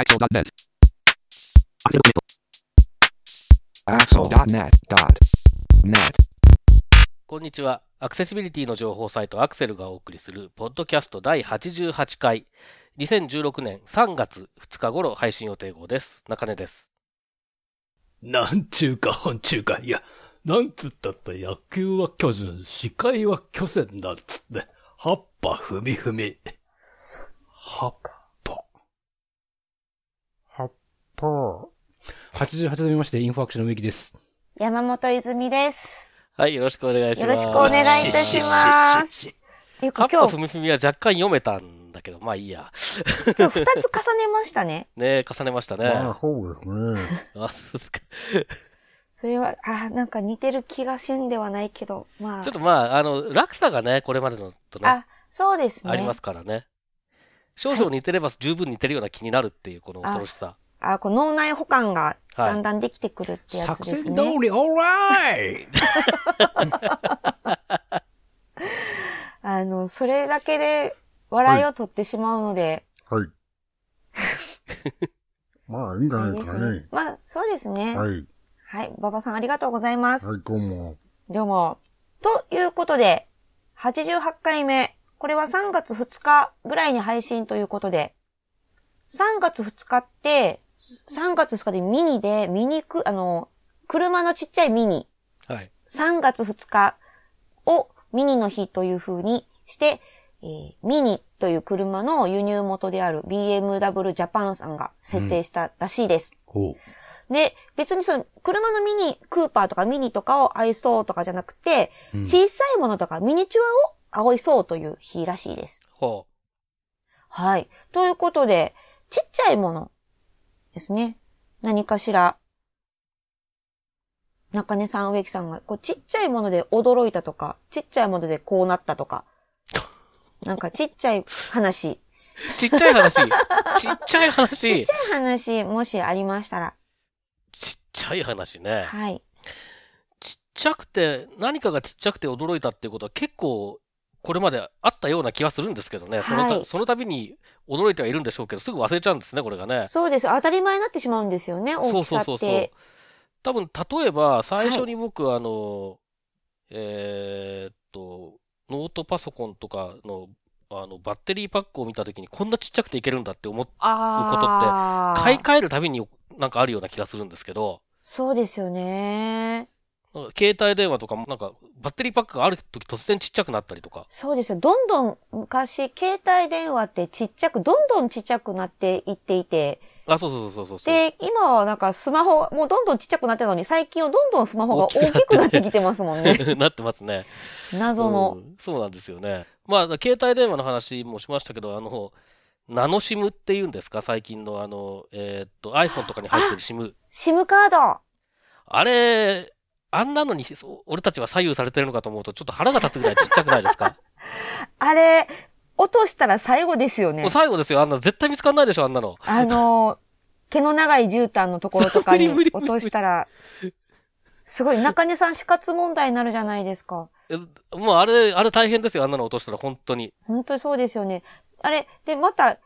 Axel.net. Axel.net.net. こんにちは。アクセシビリティの情報サイトアクセルがお送りするポッドキャスト第88回2016年3月2日頃配信予定号です。中根です。なんちゅうか、ほんちゅうか、いや、なんつったって野球は巨人、視界は巨船だっつって、葉っぱ踏み踏み。葉っぱ。はっぱー。88度見まして、インフォアクションの植木です。山本泉です。はい、よろしくお願いします。よろしくお願いいたします。しししっていうカッパか今日、ふみふみは若干読めたんだけど、まあいいや。今日二つ重ねましたね。ね重ねましたね。まあ、そうですね。あ、そうですか。それは、あ、なんか似てる気がせんではないけど、まあ。ちょっとまあ、あの、落差がね、これまでのとね、あ、そうですね。ありますからね。少々似てれば十分似てるような気になるっていう、この恐ろしさ。あ、こう脳内保管がだんだんできてくるってやつ作ですね。戦通り、オーライあの、それだけで笑いを取ってしまうので、はい。まあ、いいんじゃないですかね。まあ、そうですね。は。はいい。馬場さんありがとうございます。はい、どうも。どうも。ということで、88回目。これは3月2日ぐらいに配信ということで、3月2日って、3月2日でミニで、ミニく、あの、車のちっちゃいミニ、はい。3月2日をミニの日という風にして、えーミニという車の輸入元である BMW ジャパンさんが設定したらしいです。ほで、別にその、車のミニ、クーパーとかミニとかを愛そうとかじゃなくて、うん小さいものとかミニチュアを愛そうという日らしいです。ほはい。ということで、ちっちゃいものですね。何かしら、中根さん、植木さんが、こう、ちっちゃいもので驚いたとか、ちっちゃいものでこうなったとか、なんかちっちゃい話、う。ちっちゃい話？ちっちゃい話？ちっちゃい話、もしありましたら、ちっちゃい話ね。はい。ちっちゃくて、何かがちっちゃくて驚いたっていうことは結構、これまであったような気はするんですけどね。そのた、はいその度に驚いてはいるんでしょうけど、すぐ忘れちゃうんですね、これがね。そうです。当たり前になってしまうんですよね、そ。うそうそうそう。多分、例えば、最初に僕、あの、えーっと、ノートパソコンとかの、あの、バッテリーパックを見たときに、こんなちっちゃくていけるんだって思っああ。買い替えるたびになんかあるような気がするんですけど、そうですよね。携帯電話とかもなんかバッテリーパックがある時突然ちっちゃくなったりとか。そうですよ。どんどん昔、携帯電話ってちっちゃく、どんどんちっちゃくなっていっていて、あ、そうそうそうそうそう。で、今はなんかスマホ、もうどんどんちっちゃくなってるのに、最近はどんどんスマホが大きくなってきてますもんね。なってますね。謎の。うんそうなんですよね。まあ、携帯電話の話もしましたけど、あの、ナノシムっていうんですか？最近のあの、えーっと、iPhone とかに入ってるシム。シムカードあれ、あんなのにそう俺たちは左右されてるのかと思うと、ちょっと腹が立つぐらいちっちゃくないですか？あれ、落としたら最後ですよね。最後ですよ。あんな絶対見つかんないでしょ、あんなの。あの、毛の長い絨毯のところとかに 落としたら、すごい、中根さん死活問題になるじゃないですか。えもうあれ、あれ大変ですよ、あんなの落としたら、本当に。本当にそうですよね。あれ、で、また、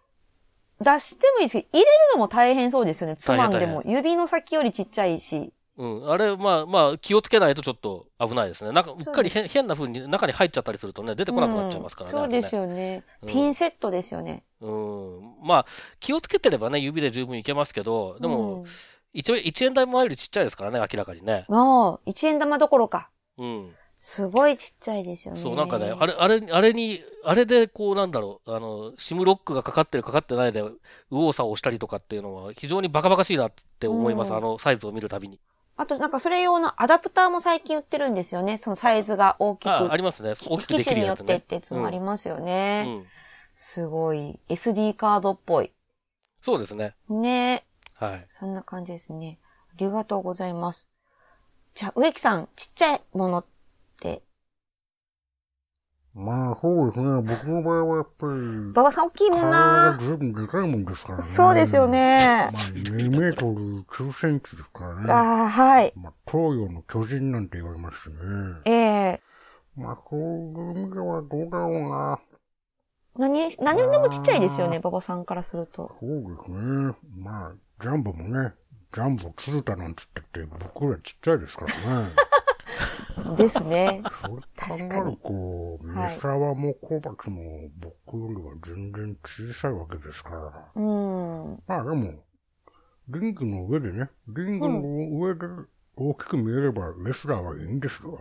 出してもいいですけど、入れるのも大変そうですよね。つまんでも。指の先よりちっちゃいし。うん。あれ、まあまあ、気をつけないとちょっと危ないですね。なんか、うっかり変変な風に中に入っちゃったりするとね、出てこなくなっちゃいますからね。うんそうですよ。よね。うんピンセットですよね。うん。まあ、気をつけてればね、指で十分いけますけど、でも、うん一円、一円台もよりちっちゃいですからね、明らかにね。もう、一円玉どころか。うん。すごいちっちゃいですよね。そう、なんかね、あれ、あれ、あれに、あれで、こう、なんだろう、あの、シムロックがかかってるかかってないで、右往左往したりとかっていうのは、非常にバカバカしいなって思います、うんあのサイズを見るたびに。あと、なんかそれ用のアダプターも最近売ってるんですよね。そのサイズが大きく。あ、ありますね。大きくでき機種によ。ってってやつもありますよね。うん。すごい。SD カードっぽい。そうですね。ねはい。そんな感じですね。ありがとうございます。じゃあ、植木さん、ちっちゃいものって、まあ、そうですね。僕の場合はやっぱり、馬場さん大きいもん体がなずいぶんでかいもんですからね。そうですよねまあ、2メートル9センチですからね。ああ、はい。まあ、東洋の巨人なんて言われますしね。ええまあ、そういう意味ではどうだろうな。何、何でもちっちゃいですよね、馬場さんからすると。そうですね。まあ、ジャンボもね、ジャンボ鶴田なんつってって、僕らちっちゃいですからね。ですね。それ確かに考えると、はい三沢も小鉢も僕よりは全然小さいわけですから。うん。まあでも、リングの上でね、リングの上で大きく見えればレスラーはいいんですよ。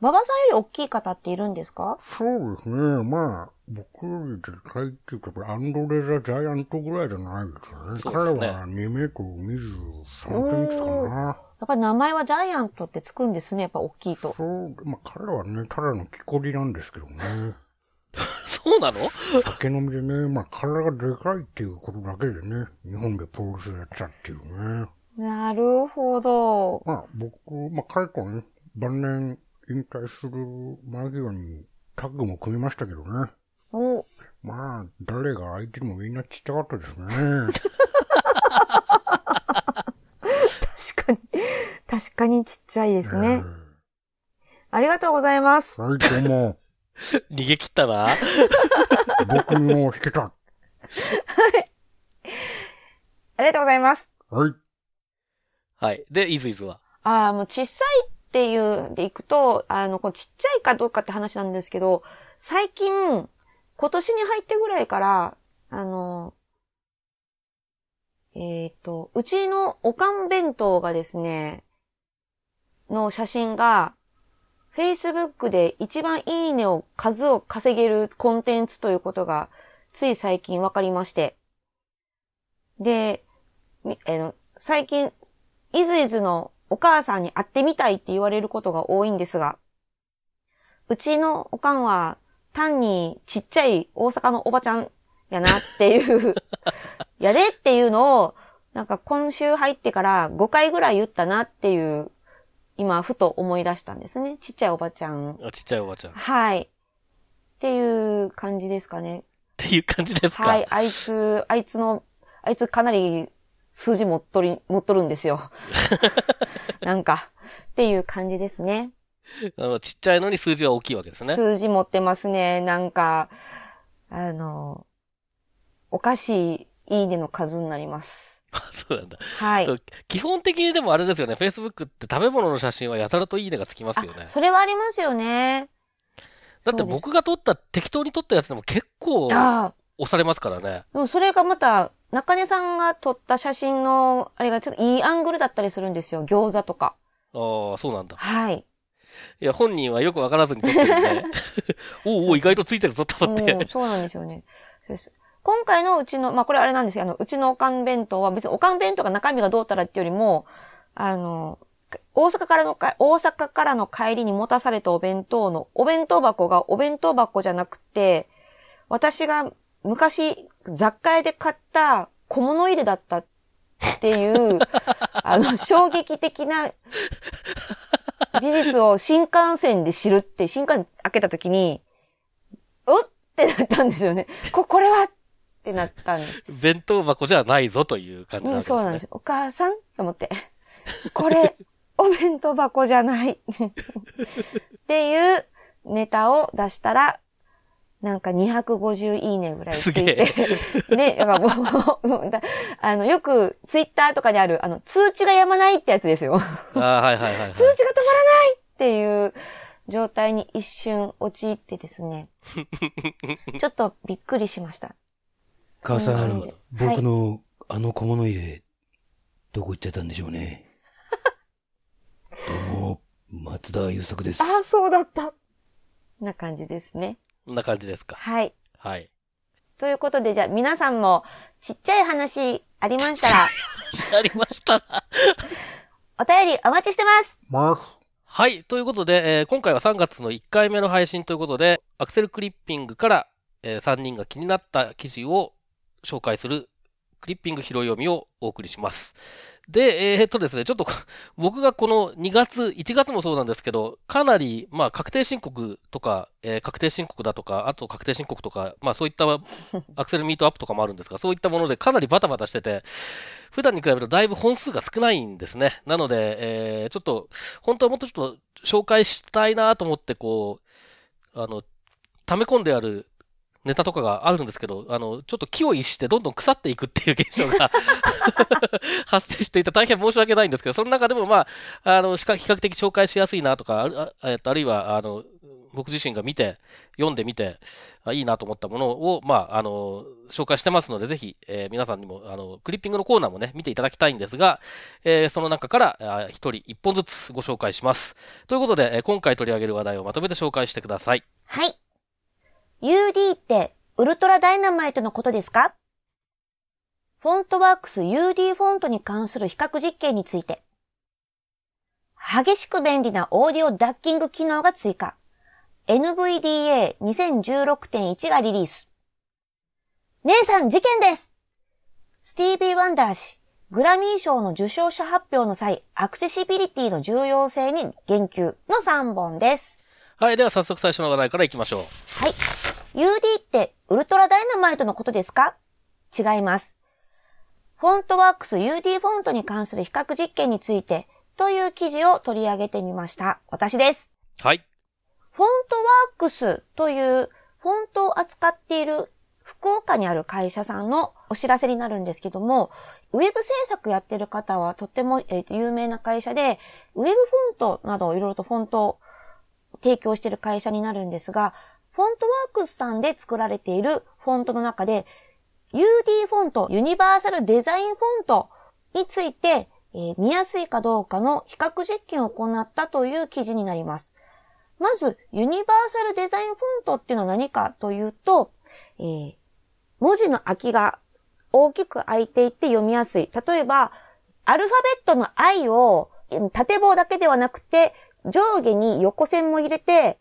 馬場さんより大きい方っているんですか？そうですね。まあ、僕よりでかいっていうか、アンドレザ・ジャイアントぐらいじゃないですよね。ね彼は2メートル23センチかな。やっぱり名前はジャイアントってつくんですね、やっぱ大きいと。そう、まあ彼はね、ただの木こりなんですけどね。そうなの？酒飲みでね、まあ体がでかいっていうことだけでね、日本でプロレスやっちゃっていうね。なるほど。まあ僕、まあ彼とね、晩年引退する間際にタッグも組みましたけどね。お、まあ、誰が相手でもみんなちっちゃかったですね。確かに、確かにちっちゃいですね。ありがとうございます。はい、どうも。逃げ切ったな。僕も弾けた。ありがとうございます。はい。はい。で、イズイズは？ああ、もう小さいっていうでいくと、あの、こうちっちゃいかどうかって話なんですけど、最近、今年に入ってぐらいから、あの、えっ、と、うちのおかん弁当がですね、の写真が、Facebook で一番いいねを、数を稼げるコンテンツということが、つい最近分かりまして。で、みあの最近、いずいずのお母さんに会ってみたいって言われることが多いんですが、うちのおかんは単にちっちゃい大阪のおばちゃんやなっていう、やでっていうのを、なんか今週入ってから5回ぐらい言ったなっていう、今ふと思い出したんですね。ちっちゃいおばちゃん。あちっちゃいおばちゃん。っはい。っていう感じですかね。ていう感じですか？はい。あいつ、あいつの、あいつかなり数字持っとり、持っとるんですよ。なんか、っていう感じですね。あのちっちゃいのに数字は大きいわけですね。数字持ってますね。なんか、あの、おかしいいいねの数になります。そうなんだ。はい。基本的にでもあれですよね。Facebook って食べ物の写真はやたらといいねがつきますよねあ。それはありますよね。だって僕が撮った、適当に撮ったやつでも結構押されますからね。でもそれがまた、中根さんが撮った写真の、あれがちょっといいアングルだったりするんですよ。餃子とか。ああ、そうなんだ。はい。いや、本人はよくわからずに撮ってるんで。おうおう、意外とついてるぞと思って。うんそうなんですよね。そうです今回のうちの、まあこれあれなんですよ。あの、うちのおかん弁当は別におかん弁当が中身がどうたらっていうよりも、あの、大阪からのか、大阪からの帰りに持たされたお弁当の、お弁当箱がお弁当箱じゃなくて、私が昔雑貨屋で買った小物入れだったっていう、あの、衝撃的な事実を新幹線で知るって、新幹線開けた時に、おってなったんですよね。こ、これはってなったんです。弁当箱じゃないぞという感じなんうん、ですね。そうなんですよ。お母さん？と思って。これ、お弁当箱じゃない。っていうネタを出したら、なんか250いいねぐらいついすげて。ね、だからもうあの、よくツイッターとかにある、あの、通知がやまないってやつですよ。ああ、はいはいはい、はい。通知が止まらないっていう状態に一瞬陥ってですね。ちょっとびっくりしました。母さんそんな感じ、僕のあの小物入れ、どこ行っちゃったんでしょうね。どうも、松田優作です。ああ、そうだった。な感じですね。こんな感じですか？はい。はい。ということで、じゃあ皆さんもちっちゃい話ありましたら、ありましたな。お便りお待ちしてます。ます。はい。ということで、えー今回は3月の1回目の配信ということで、アクセルクリッピングから、え3人が気になった記事を紹介するクリッピング拾い読みをお送りします。で、えーっとですね、ちょっと 僕がこの2月、1月もそうなんですけど、かなり、まあ、確定申告とか、えー確定申告だとか、あと確定申告とか、まあそういったアクセルミートアップとかもあるんですが、そういったものでかなりバタバタしてて、普段に比べるとだいぶ本数が少ないんですね。なので、えーちょっと、本当はもっとちょっと紹介したいなと思って、こう、あの、溜め込んであるネタとかがあるんですけど、あの、ちょっと気を逸してどんどん腐っていくっていう現象が 発生していて大変申し訳ないんですけど、その中でもまあ、あの、比較的紹介しやすいなとか、あるあるいは、あの、僕自身が見て、読んでみて、いいなと思ったものを、まあ、あの、紹介してますので、ぜひ、えー皆さんにも、あの、クリッピングのコーナーもね、見ていただきたいんですが、えーその中から、一人一本ずつご紹介します。ということで、今回取り上げる話題をまとめて紹介してください。はい。UD ってウルトラダイナマイトのことですか？フォントワークス UD フォントに関する比較実験について。激しく便利なオーディオダッキング機能が追加。NVDA2016.1 がリリース。姉さん事件ですスティービー・ワンダー氏、グラミー賞の受賞者発表の際、アクセシビリティの重要性に言及の3本です。はい。では早速最初の話題から行きましょう。はい。UD ってウルトラダイナマイトのことですか？違います。フォントワークス UD フォントに関する比較実験についてという記事を取り上げてみました。私です。はい。フォントワークスというフォントを扱っている福岡にある会社さんのお知らせになるんですけども、ウェブ制作やってる方はとっても、えーと有名な会社で、ウェブフォントなどいろいろとフォントを提供している会社になるんですが、フォントワークスさんで作られているフォントの中で、UD フォント、ユニバーサルデザインフォントについて、えー見やすいかどうかの比較実験を行ったという記事になります。まず、ユニバーサルデザインフォントっていうのは何かというと、えー文字の空きが大きく空いていて読みやすい。例えば、アルファベットの I を縦棒だけではなくて、上下に横線も入れて、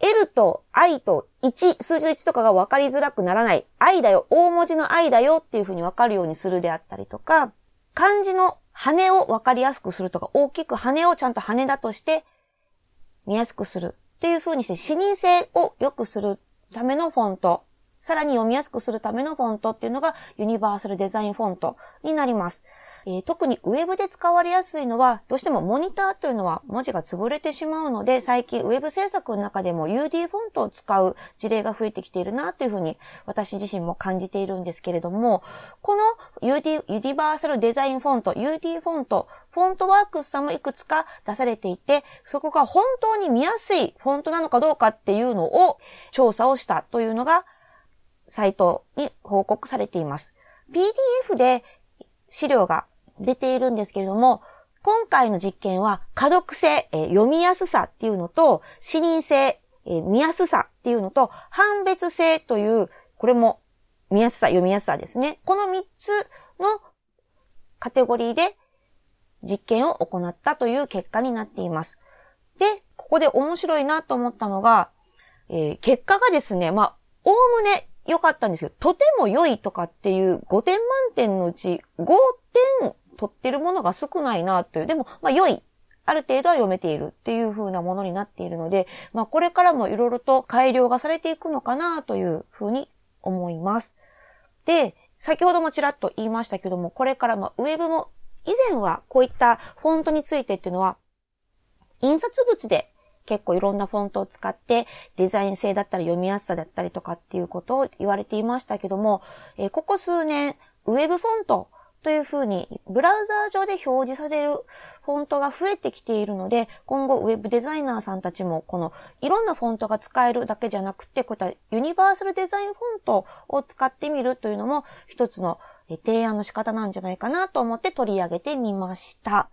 L と I と1、数字の1とかが分かりづらくならない。I だよ、大文字の I だよっていう風に分かるようにするであったりとか、漢字の羽を分かりやすくするとか、大きく羽をちゃんと羽だとして見やすくするっていう風にして、視認性を良くするためのフォント、さらに読みやすくするためのフォントっていうのがユニバーサルデザインフォントになります。えー特にウェブで使われやすいのは、どうしてもモニターというのは文字が潰れてしまうので、最近ウェブ制作の中でも UD フォントを使う事例が増えてきているなというふうに私自身も感じているんですけれども、この UD、ユニバーサルデザインフォント、UD フォント、フォントワークスさんもいくつか出されていて、そこが本当に見やすいフォントなのかどうかっていうのを調査をしたというのがサイトに報告されています。PDF で資料が出ているんですけれども、今回の実験は、可読性、えー読みやすさっていうのと、視認性、えー見やすさっていうのと、判別性という、これも見やすさ、読みやすさですね。この3つのカテゴリーで実験を行ったという結果になっています。で、ここで面白いなと思ったのが、えー結果がですね、まあ、おおむね良かったんですけど、とても良いとかっていう5点満点のうち5点取ってるものが少ないなという。でも、まあ良い。ある程度は読めているっていう風なものになっているので、まあこれからもいろいろと改良がされていくのかなという風に思います。で、先ほどもちらっと言いましたけども、これからもウェブも以前はこういったフォントについてっていうのは、印刷物で結構いろんなフォントを使ってデザイン性だったり読みやすさだったりとかっていうことを言われていましたけども、えここ数年、ウェブフォントというふうにブラウザー上で表示されるフォントが増えてきているので、今後ウェブデザイナーさんたちもこのいろんなフォントが使えるだけじゃなくて、こういったユニバーサルデザインフォントを使ってみるというのも一つの提案の仕方なんじゃないかなと思って取り上げてみました。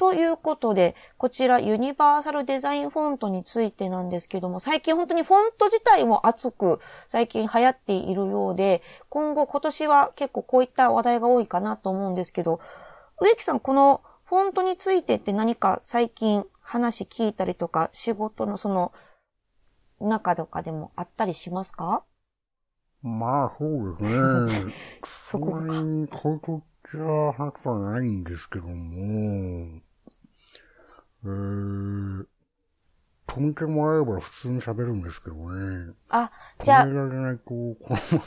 ということで、こちらユニバーサルデザインフォントについてなんですけども、最近本当にフォント自体も熱く最近流行っているようで、今後今年は結構こういった話題が多いかなと思うんですけど、植木さんこのフォントについてって何か最近話聞いたりとか、仕事のその中とかでもあったりしますか？まあ、そうですね。そこにこういうとじゃ話はないんですけども、えー、止めてもらえば普通に喋るんですけどね。あ、じゃあ止め、られないと、こ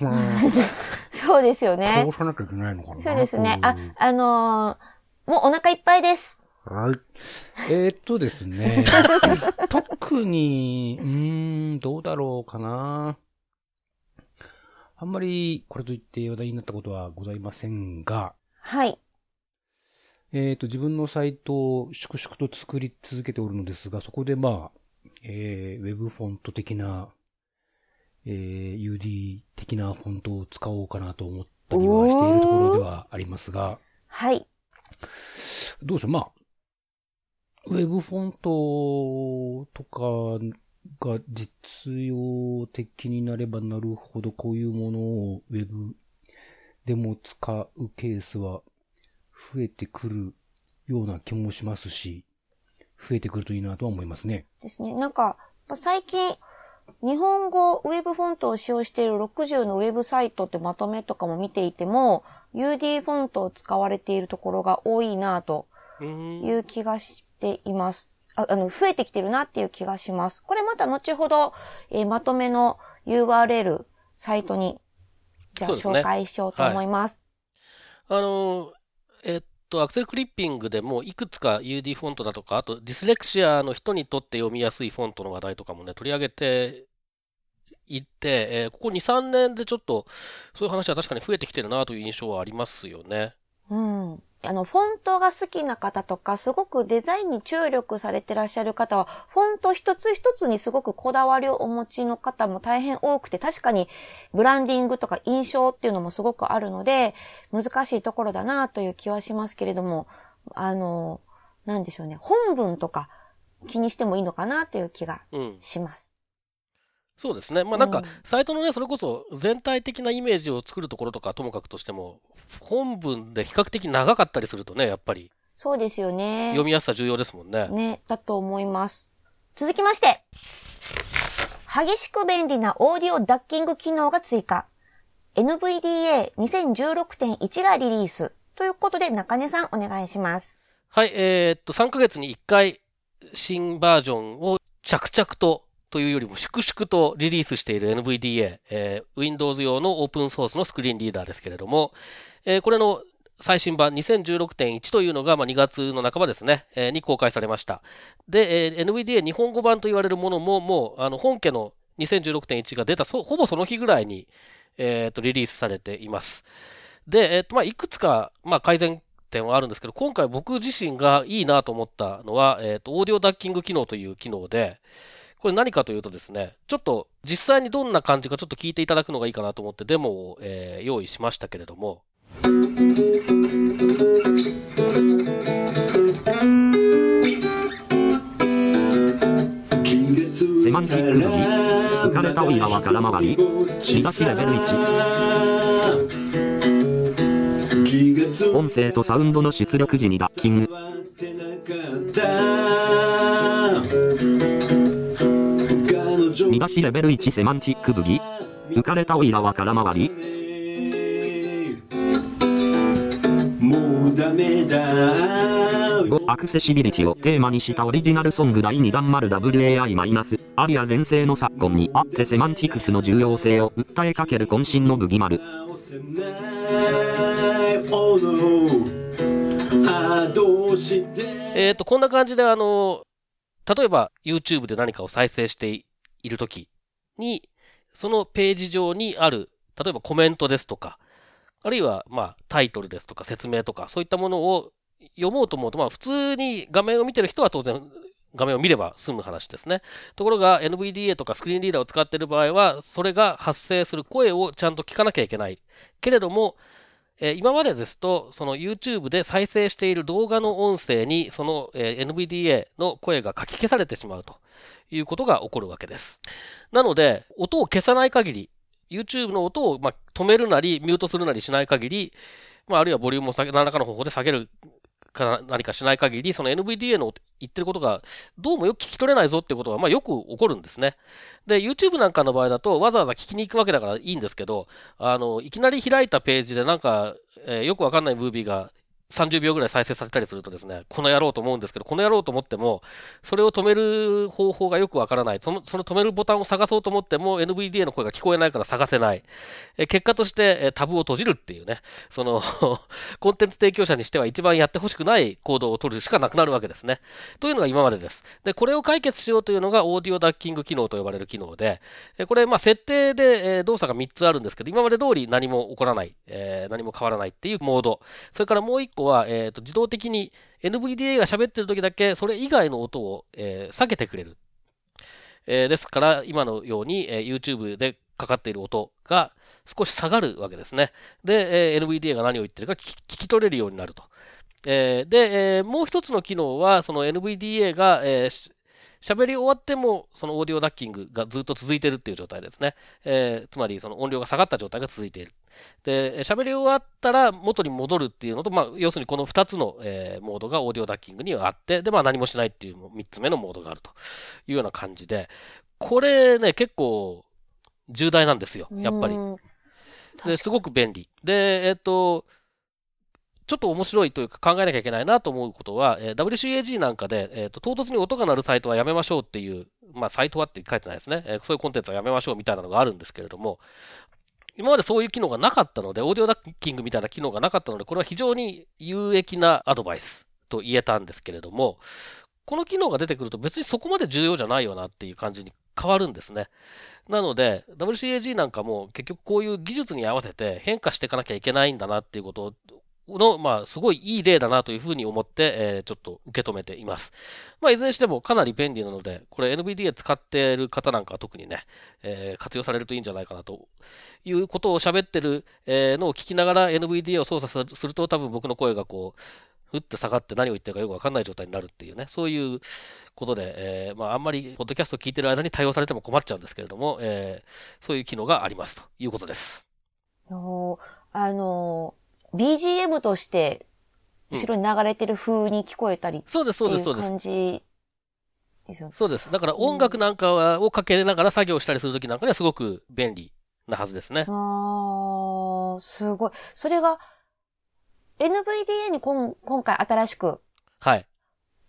のま そうですよまね通。さなきゃいけないのかな。そうですね。ああのーもうお腹いっぱいです。はい。えーっとですね。特に、うーん、どうだろうかな。あんまり、これといって話題になったことはございませんが、はい。えーっと、自分のサイトを粛々と作り続けておるのですが、そこでまあ、えー、ウェブフォント的な、えー、UD 的なフォントを使おうかなと思ったりはしているところではありますが、はい。どうでしょう、まあ、ウェブフォントとかが実用的になればなるほど、こういうものをウェブでも使うケースは増えてくるような気もしますし、増えてくるといいなとは思いますね。ですね。なんか、最近、日本語ウェブフォントを使用している60のウェブサイトってまとめとかも見ていても、UD フォントを使われているところが多いなという気がしています。ああの、増えてきてるなっていう気がします。これまた後ほど、えーまとめの URL サイトに、じゃあ紹介しようと思います。あの、えっと、アクセルクリッピングでもいくつか UD フォントだとか、あとディスレクシアの人にとって読みやすいフォントの話題とかもね、取り上げていって、えーここ2、3年でちょっと、そういう話は確かに増えてきてるなという印象はありますよね。うん。あの、フォントが好きな方とか、すごくデザインに注力されてらっしゃる方は、フォント一つ一つにすごくこだわりをお持ちの方も大変多くて、確かにブランディングとか印象っていうのもすごくあるので、難しいところだなという気はしますけれども、あの、なんでしょうね、本文とか気にしてもいいのかなという気がうん。します。そうですね。まあなんかうん、サイトのね、それこそ全体的なイメージを作るところとかともかくとしても、本文で比較的長かったりするとね、やっぱりそうですよね。読みやすさ重要ですもんね。ね、だと思います。続きまして、激しく便利なオーディオダッキング機能が追加。NVDA2016.1 がリリース。ということで、中根さんお願いします。はい、えーっと、3ヶ月に1回新バージョンを着々とというよりも粛々とリリースしている NVDA、えー Windows 用のオープンソースのスクリーンリーダーですけれども、えーこれの最新版2016.1というのが、まあ、2月の半ばですね、えーに公開されました。で、えー NVDA 日本語版と言われるものも、もう、あの、本家の2016.1が出た、ほぼその日ぐらいに、えーと、リリースされています。で、えーと、まあ、いくつか、まあ、改善点はあるんですけど、今回僕自身がいいなと思ったのは、えっ、と、オーディオダッキング機能という機能で、これ何かというとですね、ちょっと実際にどんな感じかちょっと聞いていただくのがいいかなと思ってデモを、えー用意しましたけれども、セマンチックの儀浮かれたオイラは空回り。見出しレベル1音声とサウンドの出力時にダッキング。キング見出しレベル1セマンチックブギ浮かれたオイラは空回り。もうダメだ5アクセシビリティをテーマにしたオリジナルソング第2弾丸 WAI- アリア全盛の昨今にあってセマンティクスの重要性を訴えかける渾身のブギ丸。直せない Oh no ああどうしてえっ、と、こんな感じであの、例えば YouTube で何かを再生しているときに、そのページ上にある、例えばコメントですとか、あるいは、まあ、タイトルですとか説明とか、そういったものを読もうと思うと、まあ、普通に画面を見てる人は当然、画面を見れば済む話ですね。ところが、NVDA とかスクリーンリーダーを使っている場合は、それが発生する声をちゃんと聞かなきゃいけない。けれども、えー今までですと、その YouTube で再生している動画の音声に、その、えー NVDA の声が書き消されてしまうということが起こるわけです。なので、音を消さない限り、YouTube の音を、まあ、止めるなり、ミュートするなりしない限り、まあ、あるいはボリュームを下げ、何らかの方法で下げるか何かしない限り、その NVDA の言ってることが、どうもよく聞き取れないぞっていうことが、まあ、よく起こるんですね。で、YouTube なんかの場合だと、わざわざ聞きに行くわけだからいいんですけど、あの、いきなり開いたページでなんか、えーよくわかんないムービーが30秒ぐらい再生されたりするとですね、この野郎と思うんですけど、この野郎と思っても、それを止める方法がよくわからない。その、その止めるボタンを探そうと思っても NVDA の声が聞こえないから探せない。え結果として、えタブを閉じるっていうね、その、コンテンツ提供者にしては一番やってほしくない行動を取るしかなくなるわけですね。というのが今までです。で、これを解決しようというのがオーディオダッキング機能と呼ばれる機能で、えこれ、まあ、設定で、え動作が3つあるんですけど、今まで通り何も起こらない、え何も変わらないっていうモード。それからもう1個は、えーと自動的に NVDA が喋ってる時だけそれ以外の音を、えー下げてくれる。えーですから、今のように、えー YouTube でかかっている音が少し下がるわけですね。で、えー NVDA が何を言ってるか聞き取れるようになると。えーで、えーもう一つの機能は、その NVDA が、えー喋り終わっても、そのオーディオダッキングがずっと続いてるっていう状態ですね。えーつまり、その音量が下がった状態が続いている。で、喋り終わったら元に戻るっていうのと、まあ、要するにこの2つの、えーモードがオーディオダッキングにはあって、で、まあ何もしないっていう3つ目のモードがあるというような感じで、これね、結構重大なんですよ、やっぱりう。んで、すごく便利。で、えっ、と、ちょっと面白いというか考えなきゃいけないなと思うことは、えー WCAG なんかで、えっ、と、唐突に音が鳴るサイトはやめましょうっていう、まあ、サイトはって書いてないですね。えーそういうコンテンツはやめましょうみたいなのがあるんですけれども、今までそういう機能がなかったので、オーディオダッキングみたいな機能がなかったので、これは非常に有益なアドバイスと言えたんですけれども、この機能が出てくると別にそこまで重要じゃないよなっていう感じに変わるんですね。なので、WCAG なんかも結局こういう技術に合わせて変化していかなきゃいけないんだなっていうことをの、まあ、すごいいい例だなというふうに思って、えーちょっと受け止めています。まあ、いずれにしてもかなり便利なので、これ NVDA 使っている方なんかは特にね、えー活用されるといいんじゃないかなということを喋ってる、えーのを聞きながら NVDA を操作すると多分僕の声がこう、ふって下がって何を言ってるかよくわかんない状態になるっていうね、そういうことで、えーまあ、あんまり、ポッドキャストを聞いてる間に対応されても困っちゃうんですけれども、えーそういう機能がありますということです。あのー、BGM として、後ろに流れてる風に聞こえたりってそうです、そうです、そうです。感じですよね。そうです。だから音楽なんかはをかけながら作業したりするときなんかにはすごく便利なはずですね。あー、すごい。それが、NVDA にこん今回新しく、はい。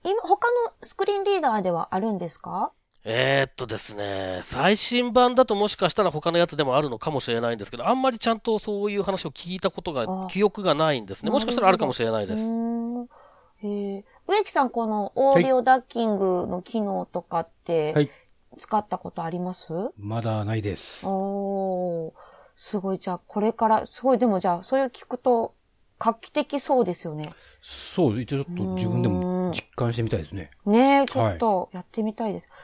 今、他のスクリーンリーダーではあるんですか？えー、っとですね、最新版だともしかしたら他のやつでもあるのかもしれないんですけど、あんまりちゃんとそういう話を聞いたことがあ、記憶がないんですね。もしかしたらあるかもしれないです。うー。植木さん、このオーディオダッキングの機能とかって、はい使ったことあります、まだないです。おー。すごい、じゃあ、これから、すごい、でもじゃあ、それを聞くと、画期的そうですよね。そう、一応ちょっと自分でも実感してみたいですね。ねえ、ちょっとやってみたいです。ま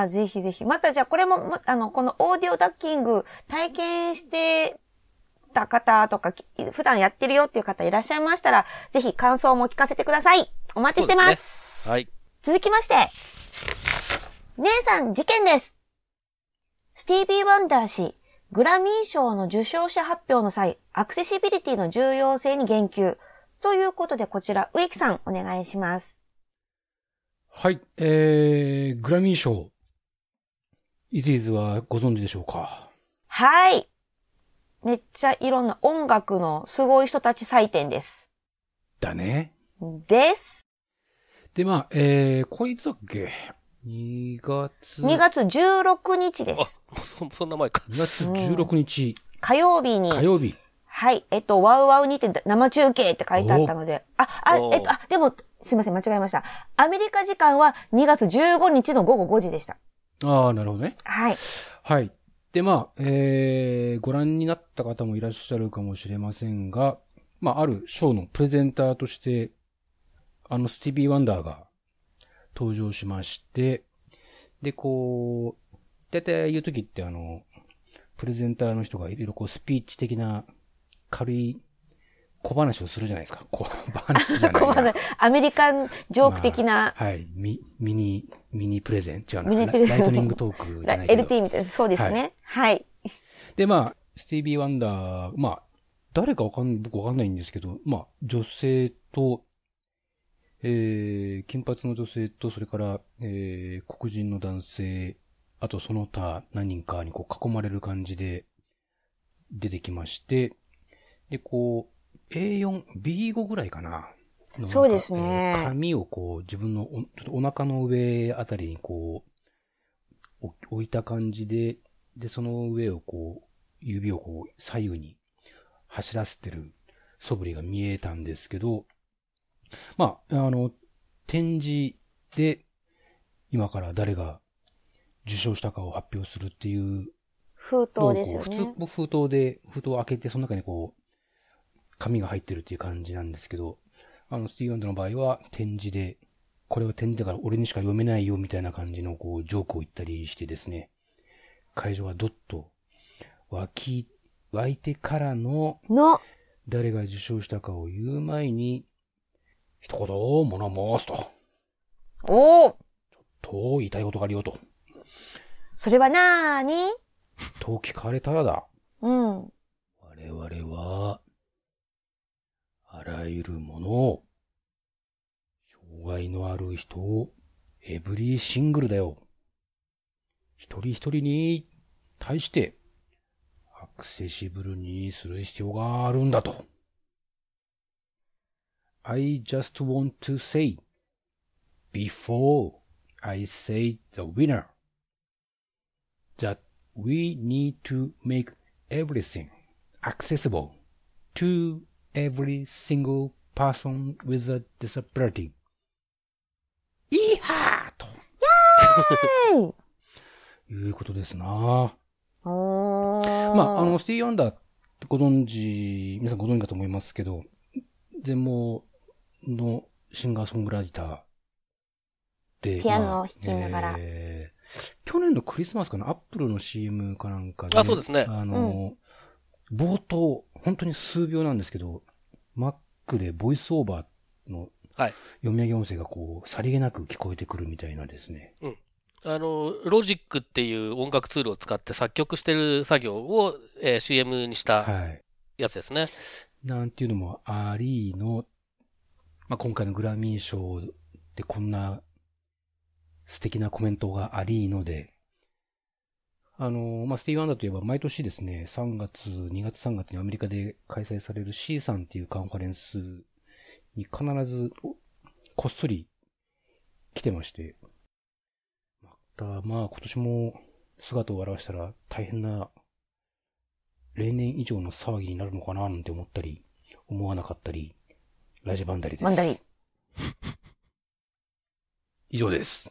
あ、ぜひぜひ。またじゃあ、これも、まあの、このオーディオダッキング体験してた方とか、き普段やってるよっていう方いらっしゃいましたら、ぜひ感想も聞かせてください。お待ちしてます。はい。続きまして、姉さん事件です。スティービー・ワンダー氏、グラミー賞の受賞者発表の際、アクセシビリティの重要性に言及。ということで、こちら、植木さん、お願いします。はい、えー、グラミー賞。イディーズはご存知でしょうか？はい。めっちゃいろんな音楽のすごい人たち採点です。だね。です。で、まあ、えー、こいつだっけ ?2 月。2月16日であす。、もうそそんな前か。2月16日、火曜日に。火曜日。はい。えっと、ワウワウにて生中継って書いてあったので。あ、あ、えっと、あ、でも、すいません、間違えました。アメリカ時間は2月15日の午後5時でした。ああ、なるほどね。はい。はい。で、まあ、えー、ご覧になった方もいらっしゃるかもしれませんが、まあ、あるショーのプレゼンターとして、あのスティービー・ワンダーが登場しまして、で、こう、だいたい言うときってあの、プレゼンターの人がいろいろこうスピーチ的な軽い小話をするじゃないですか。小 話じゃないこうな。アメリカンジョーク的な、まあはい。ミ、ミニ、ミニプレゼン。違うな。ミニプレゼンラライトニングトークじゃないけど。LT みたいな、そうですね。はい。で、まあ、スティービー・ワンダー、まあ、誰かわかん、僕わかんないんですけど、まあ、女性と、えー、金髪の女性と、それから、えー、黒人の男性、あとその他何人かにこう囲まれる感じで出てきまして、で、こう、A4、B5 ぐらいかな。のそうですね紙をこう、自分のおちょっとお腹の上あたりにこう、お置いた感じで、で、その上をこう、指をこう、左右に走らせてる素振りが見えたんですけど、まあ、あの、展示で、今から誰が受賞したかを発表するっていう封筒ですよ普ね。通、封筒で、封筒を開けて、その中にこう、紙が入ってるっていう感じなんですけど、あの、スティーブ・ワンダの場合は展示で、これは展示だから俺にしか読めないよみたいな感じのこう、ジョークを言ったりしてですね、会場はどっと湧き、湧いてからのの、誰が受賞したかを言う前に、一言を物申すと、おー。と言いたいことがあるよと、それはなーに？と聞かれたらだ。うん。我々は、あらゆるものを、障害のある人を、エブリーシングルだよ。一人一人に対して、アクセシブルにする必要があるんだと。I just want to say, before I say the winner, that we need to make everything accessible to every single person with a disability. いいはーとはい。いうことですなおー。まあ、あの、スティーブ・アンダーってご存知、皆さんご存知かと思いますけど、全盲のシンガーソングライターで、ピアノを弾きながらえー去年のクリスマスかな、アップルの CM かなんかで、あそうですねあの、冒頭、本当に数秒なんですけど、Mac でボイスオーバーのはい読み上げ音声がこう、さりげなく聞こえてくるみたいなですね。あの、ロジックっていう音楽ツールを使って作曲してる作業を、えー CM にしたはい。やつですね。なんていうのもありの、まあ、今回のグラミー賞でこんな素敵なコメントがありので、あの、まあ、スティーブ・ワンダーといえば毎年ですね、3月、2月3月にアメリカで開催される C さんっていうカンファレンスに必ずおこっそり来てまして、また、まあ今年も姿を現したら大変な例年以上の騒ぎになるのかななんて思ったり、思わなかったり、ラジバンダリです。バンダリ。以上です。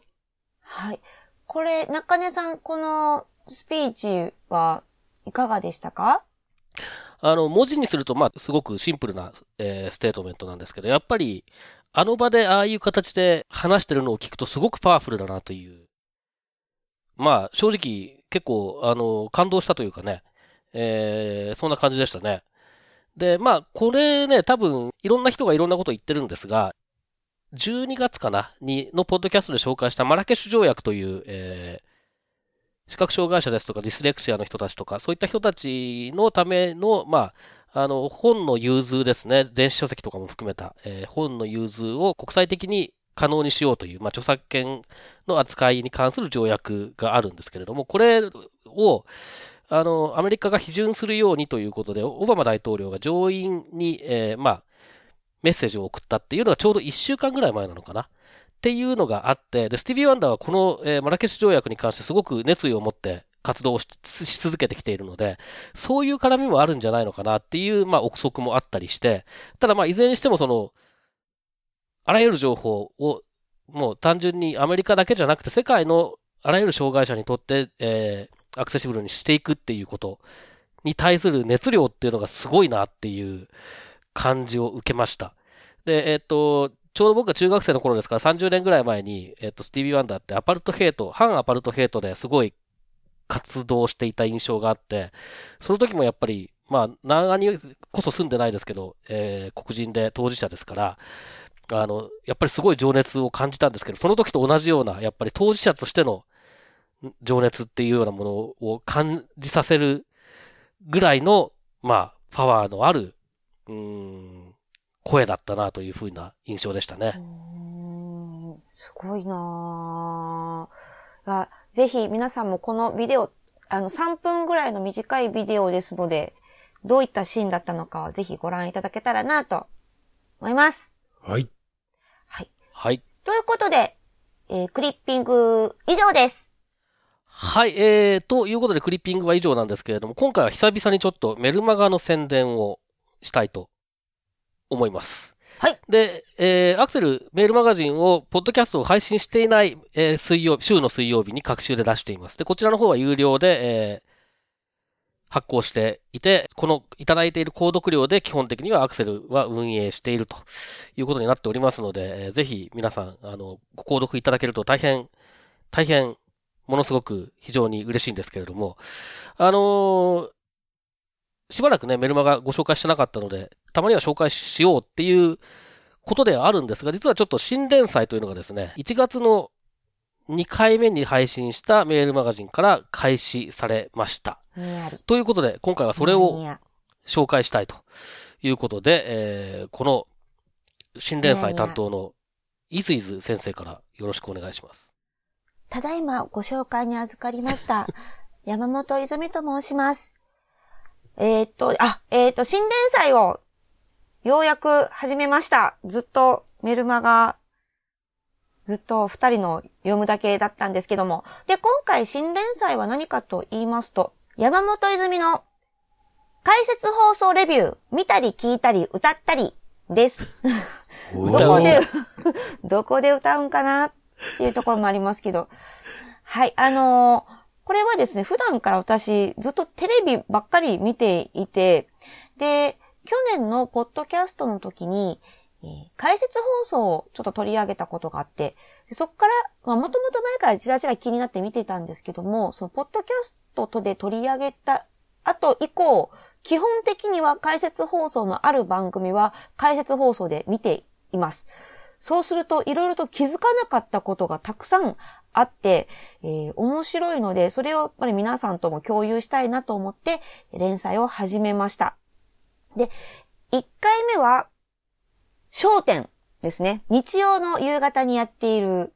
はい。これ、中根さん、このスピーチはいかがでしたか？あの、文字にすると、まあ、すごくシンプルな、えーステートメントなんですけど、やっぱり、あの場でああいう形で話してるのを聞くとすごくパワフルだなという。まあ、正直、結構、あの、感動したというかね、えーそんな感じでしたね。で、まあ、これね、多分、いろんな人がいろんなこと言ってるんですが、12月かな？に、のポッドキャストで紹介したマラケシュ条約という、えー視覚障害者ですとかディスレクシアの人たちとか、そういった人たちのための、まあ、あの、本の融通ですね。電子書籍とかも含めた、えー本の融通を国際的に可能にしようという、まあ、著作権の扱いに関する条約があるんですけれども、これを、あの、アメリカが批准するようにということで、オバマ大統領が上院に、えーまあ、メッセージを送ったっていうのがちょうど1週間ぐらい前なのかな？っていうのがあって、で、スティービー・ワンダーはこの、えーマラケシュ条約に関してすごく熱意を持って活動をしし続けてきているので、そういう絡みもあるんじゃないのかなっていう、まあ、憶測もあったりして、ただまあ、いずれにしてもその、あらゆる情報を、もう単純にアメリカだけじゃなくて世界のあらゆる障害者にとって、えーアクセシブルにしていくっていうことに対する熱量っていうのがすごいなっていう感じを受けました。で、えっ、と、ちょうど僕が中学生の頃ですから30年ぐらい前に、えっ、と、スティービー・ワンダーってアパルトヘイト、反アパルトヘイトですごい活動していた印象があって、その時もやっぱり、まあ、長にこそ住んでないですけど、えー黒人で当事者ですから、あの、やっぱりすごい情熱を感じたんですけど、その時と同じような、やっぱり当事者としての情熱っていうようなものを感じさせるぐらいの、まあ、パワーのある、うーん、声だったなというふうな印象でしたねう。ーんすごいなぁあぜひ皆さんもこのビデオ、あの3分ぐらいの短いビデオですので、どういったシーンだったのかをぜひご覧いただけたらなと思います。はい。はい。ということで、えークリッピング以上です。はい、えー、ということでクリッピングは以上なんですけれども、今回は久々にちょっとメルマガの宣伝をしたいと思います。はい。で、えー、アクセルメールマガジンを、ポッドキャストを配信していない、えー水曜、週の水曜日に各週で出しています。で、こちらの方は有料で、えー発行していて、このいただいている購読料で基本的にはアクセルは運営しているということになっておりますので、えーぜひ皆さん、あの、ご購読いただけると大変、大変、ものすごく非常に嬉しいんですけれども、あのーしばらくね、メルマガご紹介してなかったので、たまには紹介しようっていうことではあるんですが、実はちょっと新連載というのがですね、1月の2回目に配信したメールマガジンから開始されました。ということで、今回はそれにをや紹介したいということで、えーこの新連載担当のイズイズ先生からよろしくお願いします。ただいまご紹介に預かりました。山本泉と申します。えーっと、あ、えーっと、新連載をようやく始めました。ずっとメルマガ、ずっと二人の読むだけだったんですけども。で、今回新連載は何かと言いますと、山本泉の解説放送レビュー、見たり聞いたり歌ったりです。どこで、どこで歌うんかなっていうところもありますけど。はい、あのーはですね、普段から私、ずっとテレビばっかり見ていて、で、去年のポッドキャストの時に、え解説放送をちょっと取り上げたことがあって、そこから、まあ、もともと前からちらちら気になって見てたんですけども、そのポッドキャストとで取り上げた後以降、基本的には解説放送のある番組は解説放送で見ています。そうすると、いろいろと気づかなかったことがたくさんあって、えー面白いので、それをやっぱり皆さんとも共有したいなと思って、連載を始めました。で、1回目は、焦点ですね。日曜の夕方にやっている、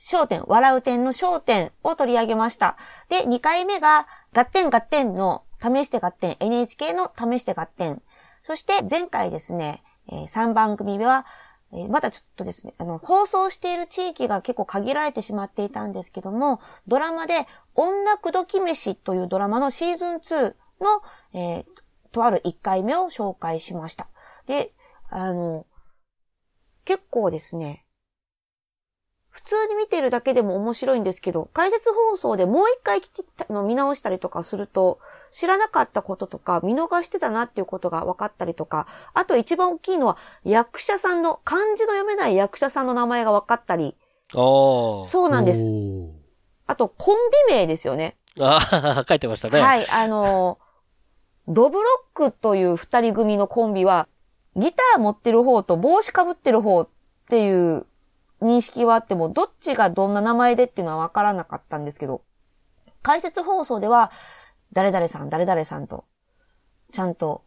焦点、笑う点の焦点を取り上げました。で、2回目が、合点合点の試して合点、NHK の試して合点。そして前回ですね、え3番組目は、まだちょっとですね、あの、放送している地域が結構限られてしまっていたんですけども、ドラマで、女口説き飯というドラマのシーズン2の、えーとある1回目を紹介しました。で、あの、結構ですね、普通に見てるだけでも面白いんですけど、解説放送でもう一回聞きの見直したりとかすると、知らなかったこととか、見逃してたなっていうことが分かったりとか、あと一番大きいのは、役者さんの、漢字の読めない役者さんの名前が分かったり、ああ。そうなんです。おあと、コンビ名ですよね。ああ、書いてましたね。はい、あの、ドブロックという二人組のコンビは、ギター持ってる方と帽子かぶってる方っていう認識はあっても、どっちがどんな名前でっていうのはわからなかったんですけど、解説放送では、誰々さん、誰々さんと、ちゃんと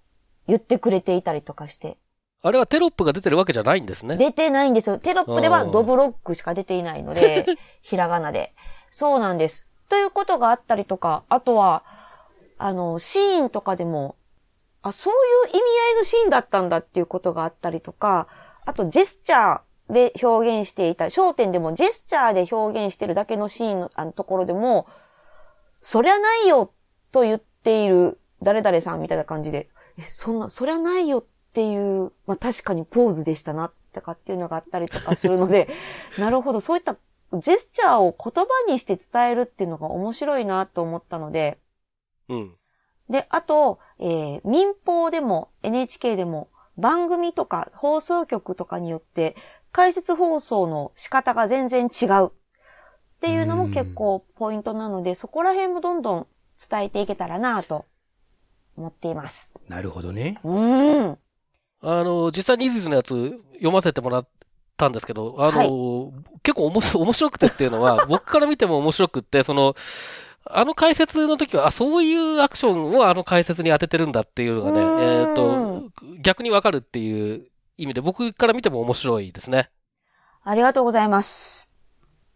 言ってくれていたりとかして、あれはテロップが出てるわけじゃないんですね。出てないんですよ。テロップではドブロックしか出ていないので、ひらがなで。そうなんです。ということがあったりとか、あとは、あの、シーンとかでも、あ、そういう意味合いのシーンだったんだっていうことがあったりとか、あとジェスチャーで表現していた、焦点でもジェスチャーで表現してるだけのシーンのあのところでも、そりゃないよと言っている誰々さんみたいな感じで、え、そんな、そりゃないよっていう、まあ確かにポーズでしたな、とかっていうのがあったりとかするので、なるほど、そういったジェスチャーを言葉にして伝えるっていうのが面白いなと思ったので、うん。で、あと、えー民放でも NHK でも番組とか放送局とかによって解説放送の仕方が全然違うっていうのも結構ポイントなので、そこら辺もどんどん伝えていけたらなと思っています。なるほどね。うーん。あの、実際にイズイズのやつ読ませてもらったんですけど、あの、結構面白 面白くてっていうのは、僕から見ても面白くって、その、あの解説の時は、あ、そういうアクションをあの解説に当ててるんだっていうのがね、えっ、と、逆にわかるっていう意味で、僕から見ても面白いですね。ありがとうございます。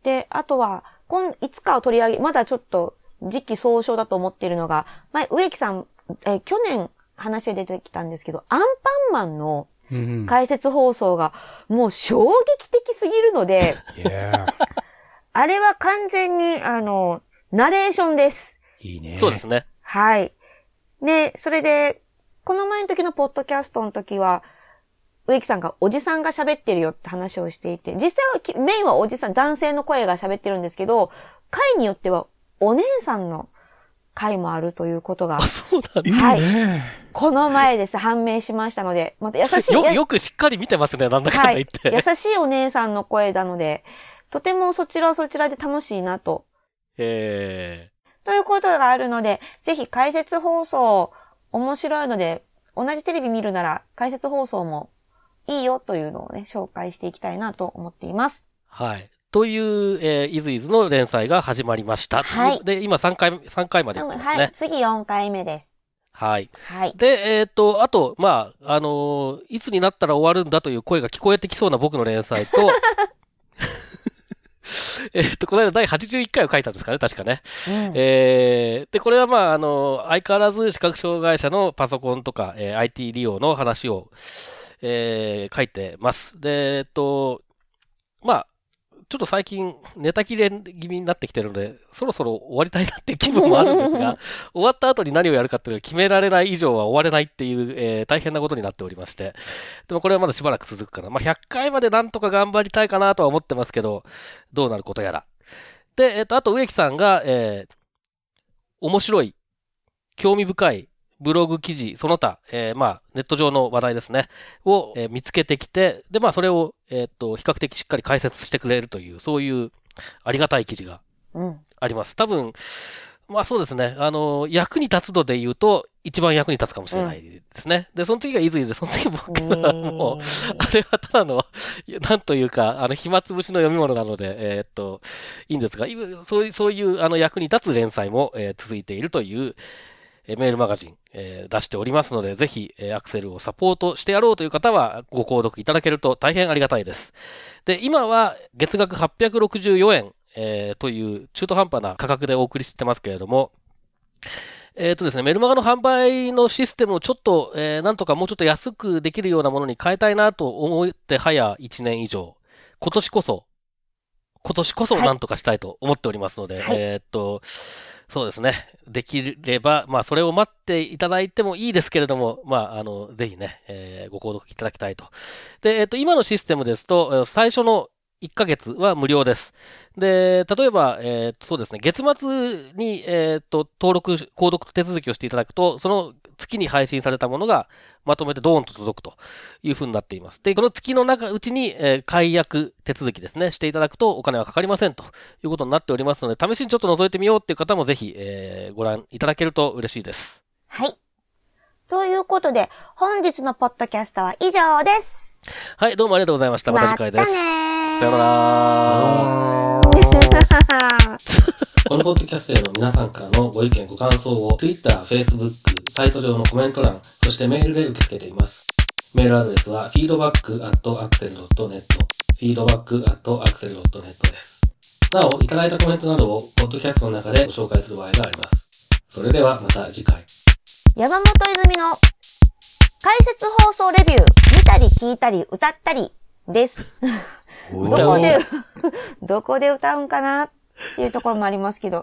で、あとは、今、いつかを取り上げ、まだちょっと時期尚早だと思っているのが、前、植木さん、えー去年話で出てきたんですけど、アンパンマンのうん。解説放送がもう衝撃的すぎるので、あれは完全に、あの、ナレーションです。ーいいね。そうですね。はい。で、それで、この前の時のポッドキャストの時は、植木さんがおじさんが喋ってるよって話をしていて、実際はきメインはおじさん、男性の声が喋ってるんですけど、回によってはお姉さんの回もあるということがあ、、そうなんだ。はい。ねこの前です、判明しましたので、また優しい、よ、よくしっかり見てますね、なんだかんだはい言って。。優しいお姉さんの声なので、とてもそちらはそちらで楽しいなと。えということがあるので、ぜひ解説放送、面白いので、同じテレビ見るなら解説放送もいいよというのをね、紹介していきたいなと思っています。ーはい。という、えー、イズイズの連載が始まりました。はいで、今3回、三回までやってますはいね。。次4回目です。はい。はい。で、えっ、と、あと、まあ、あのーいつになったら終わるんだという声が聞こえてきそうな僕の連載と、えっと、この間第81回を書いたんですかね、確かね。うんえーで、これはまあ、あの、相変わらず視覚障害者のパソコンとか、えー IT 利用の話を、えー書いてます。で、えっと、まあ、ちょっと最近ネタ切れ気味になってきてるので、そろそろ終わりたいなっていう気分もあるんですが、終わった後に何をやるかっていうのを決められない以上は終われないっていう、えー大変なことになっておりまして。でもこれはまだしばらく続くかな。まあ、100回までなんとか頑張りたいかなとは思ってますけど、どうなることやら。で、えっ、と、あと植木さんが、えー面白い、興味深いブログ記事、その他、えーまあ、ネット上の話題ですね、を、えー見つけてきて、で、まあ、それを、えっ、と、比較的しっかり解説してくれるという、そういうありがたい記事がうん。あります。多分、まあそうですね。あの、役に立つので言うと、一番役に立つかもしれないですね。で、その次がイズイズで、その次僕はもう、あれはただの、なんというか、あの、暇つぶしの読み物なので、えーっと、いいんですが、いそういう、そういう、あの、役に立つ連載も、えー続いているという、えーメールマガジン、えー出しておりますので、ぜひ、えーアクセルをサポートしてやろうという方は、ご購読いただけると大変ありがたいです。で、今は、月額864円、えーという中途半端な価格でお送りしてますけれども、えっ、とですね、メルマガの販売のシステムをちょっと、えーなんとかもうちょっと安くできるようなものに変えたいなと思って早1年以上、今年こそ、今年こそはい。なんとかしたいと思っておりますので、はい。えっ、と、そうですね、できれば、まあ、それを待っていただいてもいいですけれども、まあ、あの、ぜひね、えーご購読いただきたいと。で、えっ、と、今のシステムですと、最初の1ヶ月は無料です。で、例えば、えーそうですね、月末に、えっ、と、登録、購読手続きをしていただくと、その月に配信されたものがまとめてドーンと届くというふうになっています。で、この月の中、うちに、えー解約手続きですね、していただくとお金はかかりませんということになっておりますので、試しにちょっと覗いてみようっていう方もぜひ、えーご覧いただけると嬉しいです。はい。ということで、本日のポッドキャストは以上です。はい、どうもありがとうございました。また次回です。さようなら。このポッドキャストへの皆さんからのご意見、ご感想を Twitter、Facebook、サイト上のコメント欄、そしてメールで受け付けています。メールアドレスは feedback.axel.net feedback.axel.net です。なお、いただいたコメントなどをポッドキャストの中でご紹介する場合があります。それではまた次回。山本泉の解説放送レビュー、見たり聞いたり歌ったりです。どこで、どこで歌うんかなっていうところもありますけど。